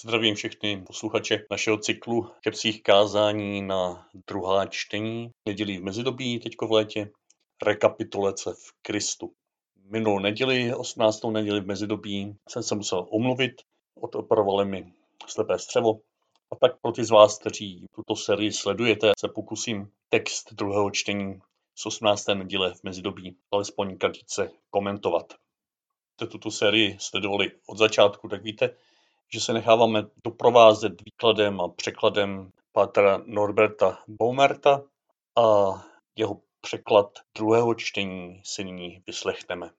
Zdravím všechny posluchače našeho cyklu kepsích kázání na druhá čtení nedělí v mezidobí teďko v létě, rekapitulace v Kristu. Minulou neděli, 18. neděli v mezidobí, jsem se musel omluvit, odoperovali mi slepé střevo. A tak pro ty z vás, kteří tuto sérii sledujete, se pokusím text druhého čtení z 18. neděle v mezidobí alespoň kratice komentovat. Jste tuto sérii sledovali od začátku, tak víte, že se necháváme doprovázet výkladem a překladem pátra Norberta Baumerta a jeho překlad druhého čtení si nyní vyslechneme.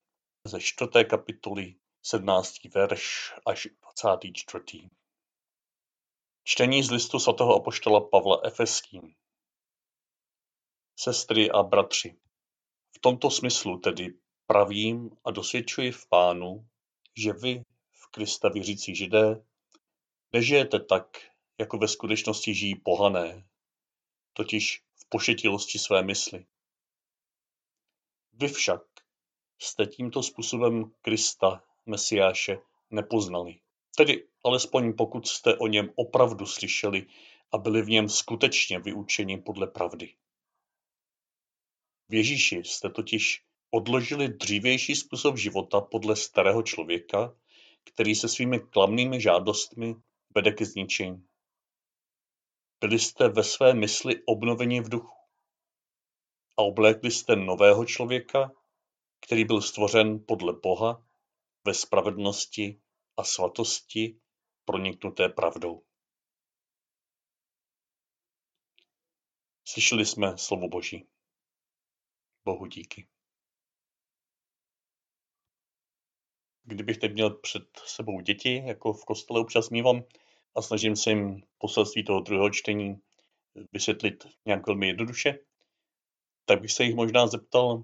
Ze čtvrté kapitoly 17. verš až 24. Čtení z listu svatého apoštola Pavla Efeským. Sestry a bratři, v tomto smyslu tedy pravím a dosvědčuji v Pánu, že vy, v Krista věřící Židé, nežijete tak, jako ve skutečnosti žijí pohané, totiž v pošetilosti své mysli. Vy však jste tímto způsobem Krista, Mesiáše, nepoznali. Tedy alespoň pokud jste o něm opravdu slyšeli a byli v něm skutečně vyučeni podle pravdy. V Ježíši jste totiž odložili dřívější způsob života podle starého člověka, který se svými klamnými žádostmi vede ke zničení. Byli jste ve své mysli obnoveni v duchu a oblékli jste nového člověka, který byl stvořen podle Boha ve spravedlnosti a svatosti proniknuté pravdou. Slyšeli jsme slovo Boží. Bohu díky. Kdybych teď měl před sebou děti, jako v kostele občas mývám, a snažím se jim poselství toho druhého čtení vysvětlit nějak velmi jednoduše, tak bych se jich možná zeptal,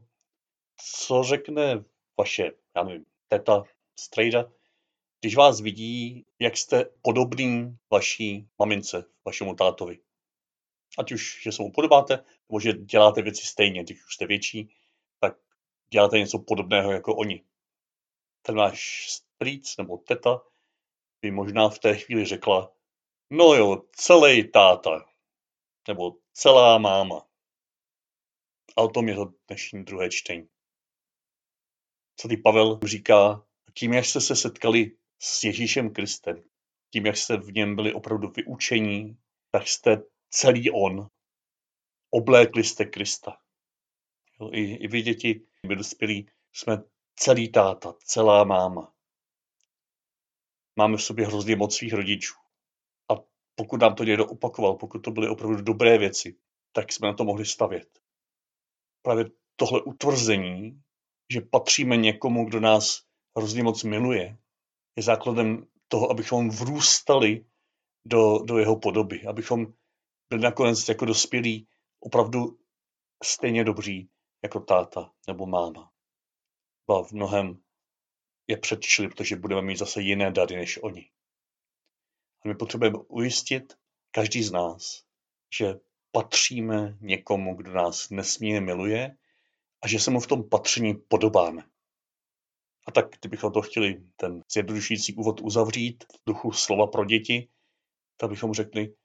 co řekne vaše, já nevím, teta, strejda, když vás vidí, jak jste podobný vaší mamince, vašemu tátovi. Ať už, že se mu podobáte, nebo že děláte věci stejně, když už jste větší, tak děláte něco podobného jako oni. Ten váš strýc nebo teta by možná v té chvíli řekla, no jo, celý táta, nebo celá máma. A o tom je to dnešní druhé čtení. ty Pavel říká, tím, jak jste se setkali s Ježíšem Kristem, tím, jak jste v něm byli opravdu vyučení, tak jste celý on. Oblékli jste Krista. I, I vy děti, my dospělí, jsme celý táta, celá máma máme v sobě hrozně moc svých rodičů. A pokud nám to někdo opakoval, pokud to byly opravdu dobré věci, tak jsme na to mohli stavět. Právě tohle utvrzení, že patříme někomu, kdo nás hrozně moc miluje, je základem toho, abychom vrůstali do, do jeho podoby, abychom byli nakonec jako dospělí opravdu stejně dobří jako táta nebo máma. Byla v mnohem je předčili, protože budeme mít zase jiné dary než oni. A my potřebujeme ujistit každý z nás, že patříme někomu, kdo nás nesmírně miluje a že se mu v tom patření podobáme. A tak, kdybychom to chtěli ten zjednodušující úvod uzavřít v duchu slova pro děti, tak bychom řekli,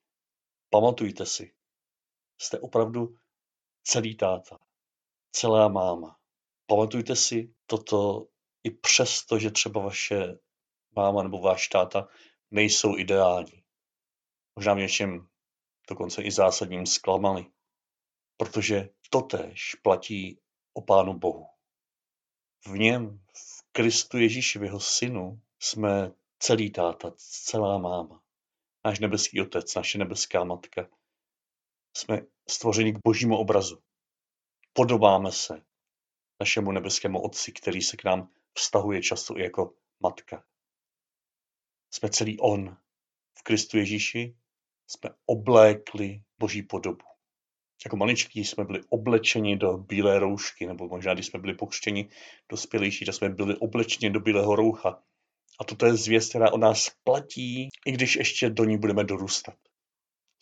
pamatujte si, jste opravdu celý táta, celá máma. Pamatujte si toto i přesto, že třeba vaše máma nebo váš táta nejsou ideální. Možná v něčem dokonce i zásadním zklamali. Protože totéž platí o Pánu Bohu. V něm, v Kristu Ježíši, v jeho synu, jsme celý táta, celá máma. Náš nebeský otec, naše nebeská matka. Jsme stvořeni k božímu obrazu. Podobáme se našemu nebeskému otci, který se k nám vztahuje často i jako matka. Jsme celý On. V Kristu Ježíši jsme oblékli Boží podobu. Jako maličký jsme byli oblečeni do bílé roušky, nebo možná, když jsme byli pokřtěni dospělejší, tak jsme byli oblečeni do bílého roucha. A toto je zvěst, která o nás platí, i když ještě do ní budeme dorůstat.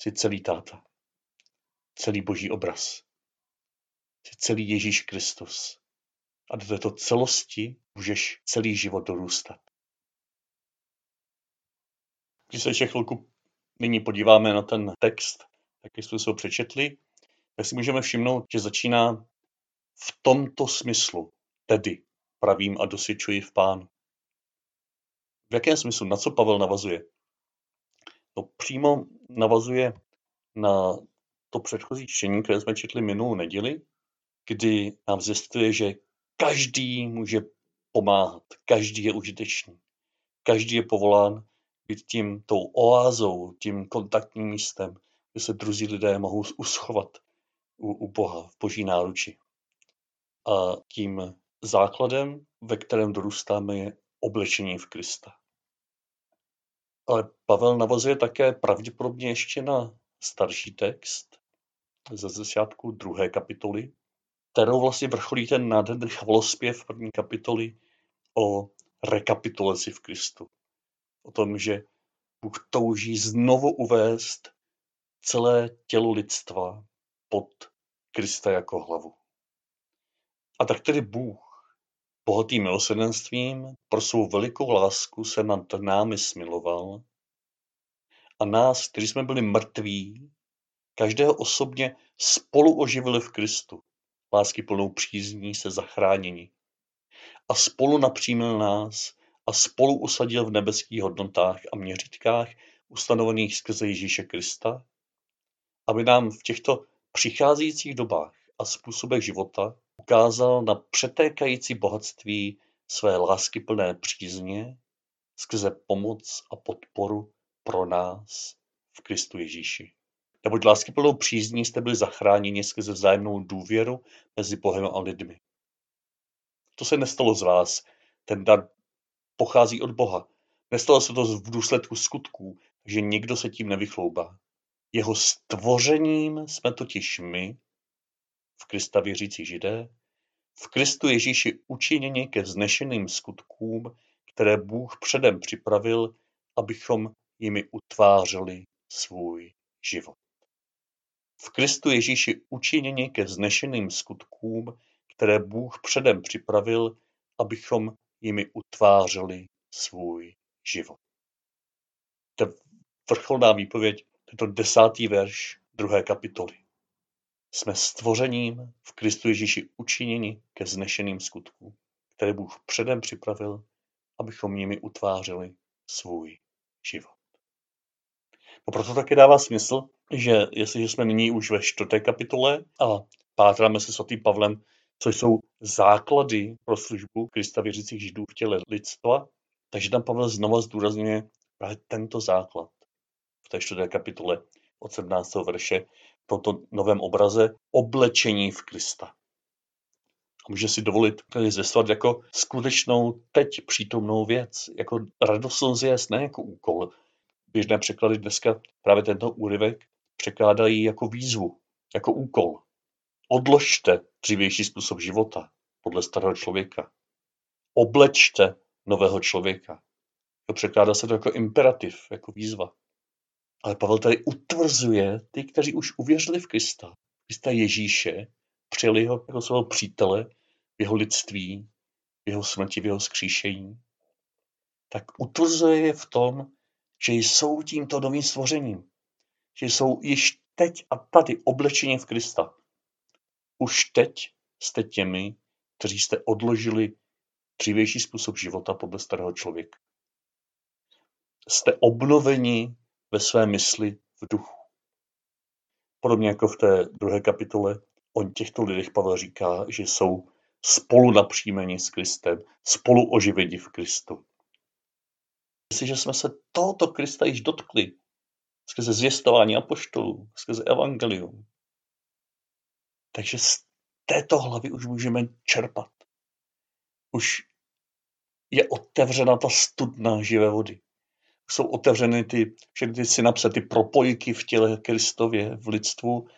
Jsi celý táta. Celý boží obraz. Jsi celý Ježíš Kristus. A do této celosti můžeš celý život dorůstat. Když se ještě chvilku nyní podíváme na ten text, jak jsme se ho přečetli, tak si můžeme všimnout, že začíná v tomto smyslu, tedy pravím a dosvědčuji v pánu. V jakém smyslu? Na co Pavel navazuje? No přímo navazuje na to předchozí čtení, které jsme četli minulou neděli, kdy nám zjistuje, že každý může pomáhat, každý je užitečný, každý je povolán být tím tou oázou, tím kontaktním místem, kde se druzí lidé mohou uschovat u, u Boha v boží náruči. A tím základem, ve kterém dorůstáme, je oblečení v Krista. Ale Pavel navazuje také pravděpodobně ještě na starší text ze začátku druhé kapitoly, kterou vlastně vrcholí ten nádherný chvalospěv první kapitoly o rekapitulaci v Kristu. O tom, že Bůh touží znovu uvést celé tělo lidstva pod Krista jako hlavu. A tak tedy Bůh, bohatým milosrdenstvím, pro svou velikou lásku se nad námi smiloval a nás, kteří jsme byli mrtví, každého osobně spolu oživili v Kristu, lásky plnou přízní se zachráněni. A spolu napřímil nás a spolu usadil v nebeských hodnotách a měřítkách ustanovených skrze Ježíše Krista, aby nám v těchto přicházejících dobách a způsobech života ukázal na přetékající bohatství své láskyplné přízně skrze pomoc a podporu pro nás v Kristu Ježíši. Neboť láskyplnou přízní jste byli zachráněni skrze vzájemnou důvěru mezi Bohem a lidmi. To se nestalo z vás, ten dar pochází od Boha. Nestalo se to v důsledku skutků, takže nikdo se tím nevychloubá. Jeho stvořením jsme totiž my, v Krista věřící židé, v Kristu Ježíši učiněni ke vznešeným skutkům, které Bůh předem připravil, abychom jimi utvářeli svůj život. V Kristu Ježíši učiněni ke vznešeným skutkům, které Bůh předem připravil, abychom jimi utvářeli svůj život. To je vrcholná výpověď, to je to desátý verš druhé kapitoly. Jsme stvořením v Kristu Ježíši učiněni ke znešeným skutkům, které Bůh předem připravil, abychom nimi utvářeli svůj život. No proto také dává smysl, že jestliže jsme nyní už ve čtvrté kapitole a pátráme se svatým Pavlem, co jsou základy pro službu Krista věřících židů v těle lidstva, takže tam Pavel znova zdůrazňuje právě tento základ v té čtvrté kapitole od 17. verše tomto novém obraze oblečení v Krista. A může si dovolit tady zeslat jako skutečnou teď přítomnou věc, jako zjezd, ne jako úkol. Běžné překlady dneska právě tento úryvek překládají jako výzvu, jako úkol. Odložte dřívější způsob života podle starého člověka. Oblečte nového člověka. To překládá se to jako imperativ, jako výzva. Ale Pavel tady utvrzuje ty, kteří už uvěřili v Krista, Krista Ježíše, přijali ho jako svého přítele v jeho lidství, v jeho smrti, v jeho skříšení, tak utvrzuje je v tom, že jsou tímto novým stvořením, že jsou již teď a tady oblečeni v Krista. Už teď jste těmi, kteří jste odložili dřívější způsob života podle starého člověka. Jste obnoveni ve své mysli v duchu. Podobně jako v té druhé kapitole o těchto lidech Pavel říká, že jsou spolu napříjmeni s Kristem, spolu oživeni v Kristu. Jestliže jsme se tohoto Krista již dotkli, skrze zvěstování apoštolů, skrze evangelium, takže z této hlavy už můžeme čerpat. Už je otevřena ta studna živé vody. Jsou otevřeny ty, všechny ty synapse, ty propojky v těle Kristově, v lidstvu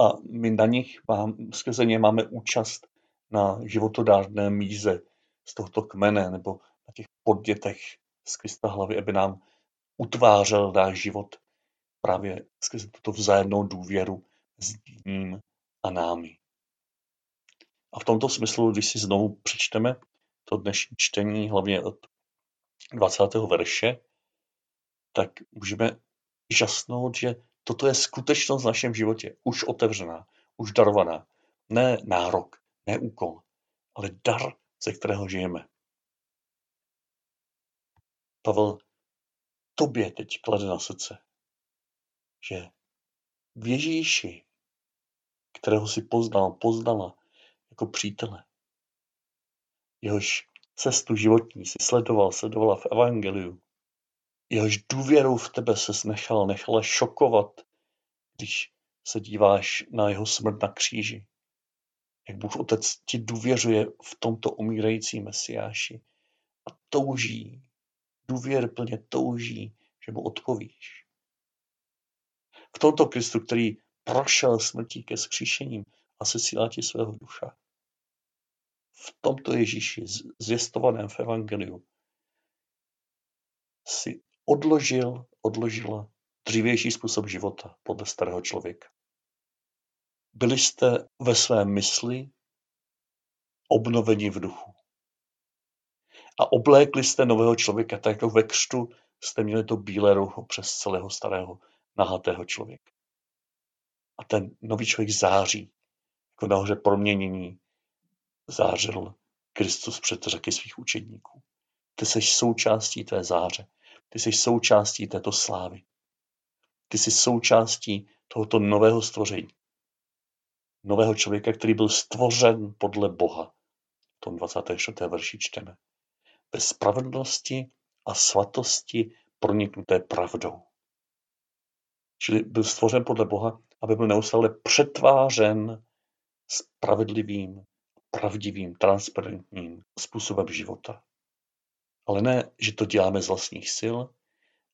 a my na nich, mám, skrze ně máme účast na životodárné míze z tohoto kmene nebo na těch poddětech z Krista hlavy, aby nám utvářel náš život právě skrze tuto vzájemnou důvěru s ním a námi. A v tomto smyslu, když si znovu přečteme to dnešní čtení, hlavně od 20. verše, tak můžeme žasnout, že toto je skutečnost v našem životě, už otevřená, už darovaná. Ne nárok, ne úkol, ale dar, ze kterého žijeme. Pavel tobě teď klade na srdce, že v Ježíši, kterého si poznal, poznala jako přítele, jehož cestu životní si sledoval, sledovala v Evangeliu, jehož důvěrou v tebe se nechal, nechala šokovat, když se díváš na jeho smrt na kříži. Jak Bůh Otec ti důvěřuje v tomto umírající Mesiáši a touží, důvěrplně touží, že mu odpovíš. V tomto Kristu, který prošel smrtí ke skříšením a sesílá ti svého ducha. V tomto Ježíši, zvěstovaném v Evangeliu, si odložil, odložila dřívější způsob života podle starého člověka. Byli jste ve své mysli obnoveni v duchu. A oblékli jste nového člověka, tak jako ve křtu jste měli to bílé roucho přes celého starého nahatého člověka. A ten nový člověk září, jako nahoře proměnění zářil Kristus před řeky svých učedníků. Ty jsi součástí té záře. Ty jsi součástí této slávy. Ty jsi součástí tohoto nového stvoření. Nového člověka, který byl stvořen podle Boha. V tom 24. verši čteme. Ve spravedlnosti a svatosti proniknuté pravdou. Čili byl stvořen podle Boha, aby byl neustále přetvářen spravedlivým, pravdivým, transparentním způsobem života. Ale ne, že to děláme z vlastních sil,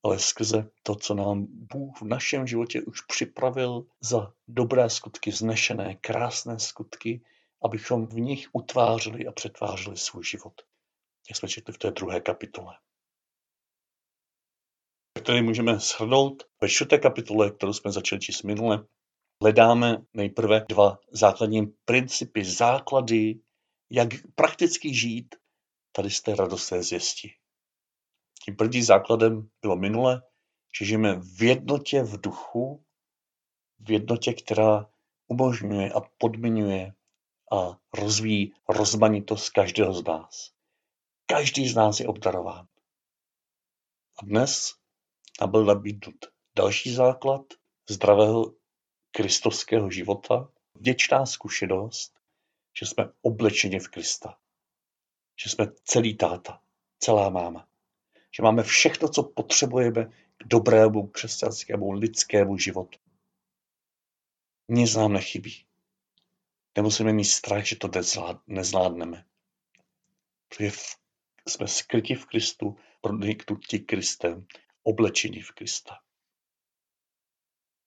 ale skrze to, co nám Bůh v našem životě už připravil za dobré skutky, vznešené, krásné skutky, abychom v nich utvářeli a přetvářeli svůj život. Jak jsme četli v té druhé kapitole. Který můžeme shrnout ve čtvrté kapitole, kterou jsme začali číst minule, hledáme nejprve dva základní principy, základy, jak prakticky žít tady z té radostné zvěsti. Tím prvním základem bylo minule, že žijeme v jednotě v duchu, v jednotě, která umožňuje a podmiňuje a rozvíjí rozmanitost každého z nás. Každý z nás je obdarován. A dnes nám byl nabídnut další základ zdravého kristovského života, vděčná zkušenost, že jsme oblečeni v Krista. Že jsme celý táta, celá máma. Že máme všechno, co potřebujeme k dobrému křesťanskému lidskému životu. Nic nám nechybí. Nemusíme mít strach, že to nezvládneme. Protože jsme skryti v Kristu, proniknuti Kristem, oblečeni v Krista.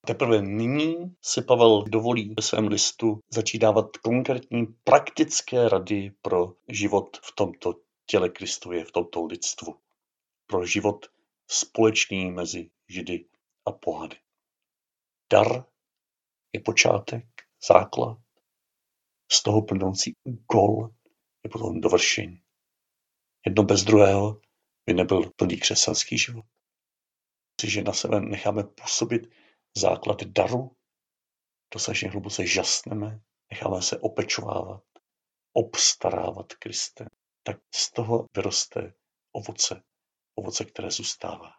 Teprve nyní si Pavel dovolí ve svém listu začít dávat konkrétní praktické rady pro život v tomto těle Kristově, v tomto lidstvu. Pro život společný mezi Židy a pohady. Dar je počátek, základ, z toho plnoucí úkol je potom dovršení. Jedno bez druhého by nebyl plný křesťanský život. Že na sebe necháme působit základ daru, dosažně hluboce žasneme, necháme se opečovávat, obstarávat Kristem, tak z toho vyroste ovoce, ovoce, které zůstává.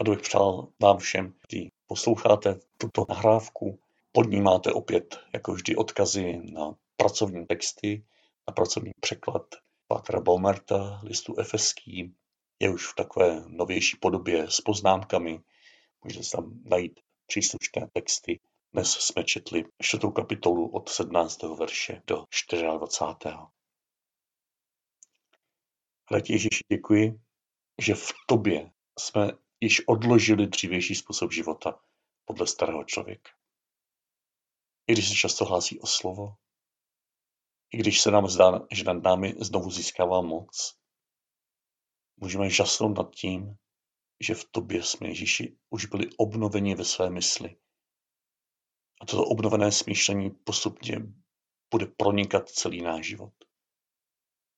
A bych přál vám všem, kteří posloucháte tuto nahrávku, pod ní máte opět, jako vždy, odkazy na pracovní texty, na pracovní překlad Pátra Baumerta, listu efeský, je už v takové novější podobě s poznámkami, Můžete tam najít příslušné texty. Dnes jsme četli čtvrtou kapitolu od 17. verše do 24. Ale Ježíši děkuji, že v tobě jsme již odložili dřívější způsob života podle starého člověka. I když se často hlásí o slovo, i když se nám zdá, že nad námi znovu získává moc, můžeme žasnout nad tím, že v tobě jsme, Ježíši, už byli obnoveni ve své mysli. A toto obnovené smýšlení postupně bude pronikat celý náš život.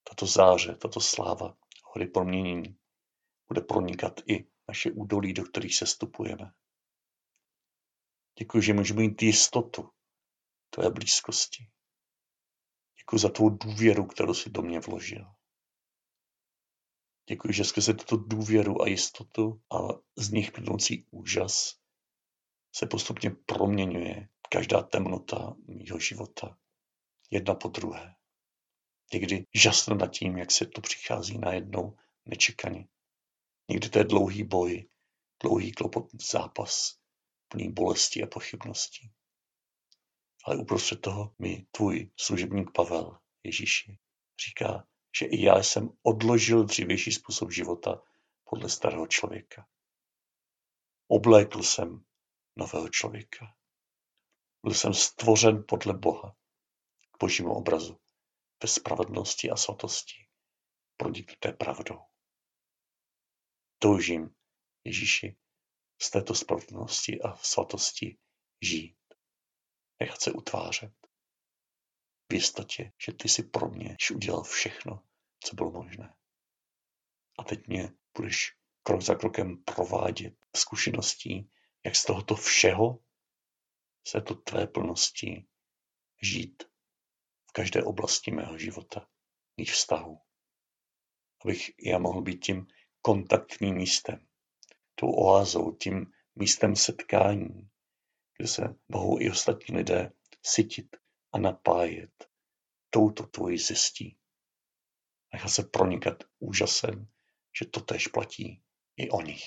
Tato záře, tato sláva, hory proměnění bude pronikat i naše údolí, do kterých se stupujeme. Děkuji, že můžeme mít jistotu tvé blízkosti. Děkuji za tvou důvěru, kterou jsi do mě vložil. Děkuji, že skrze tuto důvěru a jistotu a z nich plynoucí úžas se postupně proměňuje každá temnota mýho života, jedna po druhé. Někdy žasnu nad tím, jak se to přichází najednou nečekaně. Někdy to je dlouhý boj, dlouhý klopotný zápas, plný bolesti a pochybností. Ale uprostřed toho mi tvůj služebník Pavel Ježíši říká, že i já jsem odložil dřívější způsob života podle starého člověka. Oblékl jsem nového člověka. Byl jsem stvořen podle Boha, k božímu obrazu, ve spravedlnosti a svatosti, proniknuté pravdou. Toužím, Ježíši, z této spravedlnosti a svatosti žít. Nechat se utvářet. V jistotě, že ty si pro mě již udělal všechno, co bylo možné. A teď mě budeš krok za krokem provádět zkušeností, jak z tohoto všeho se to tvé plnosti žít v každé oblasti mého života, mých vztahů. Abych já mohl být tím kontaktním místem, tou oázou, tím místem setkání, kde se mohou i ostatní lidé sytit a napájet touto tvojí zjistí. Nechat se pronikat úžasem, že to tež platí i o nich.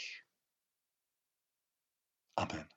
Amen.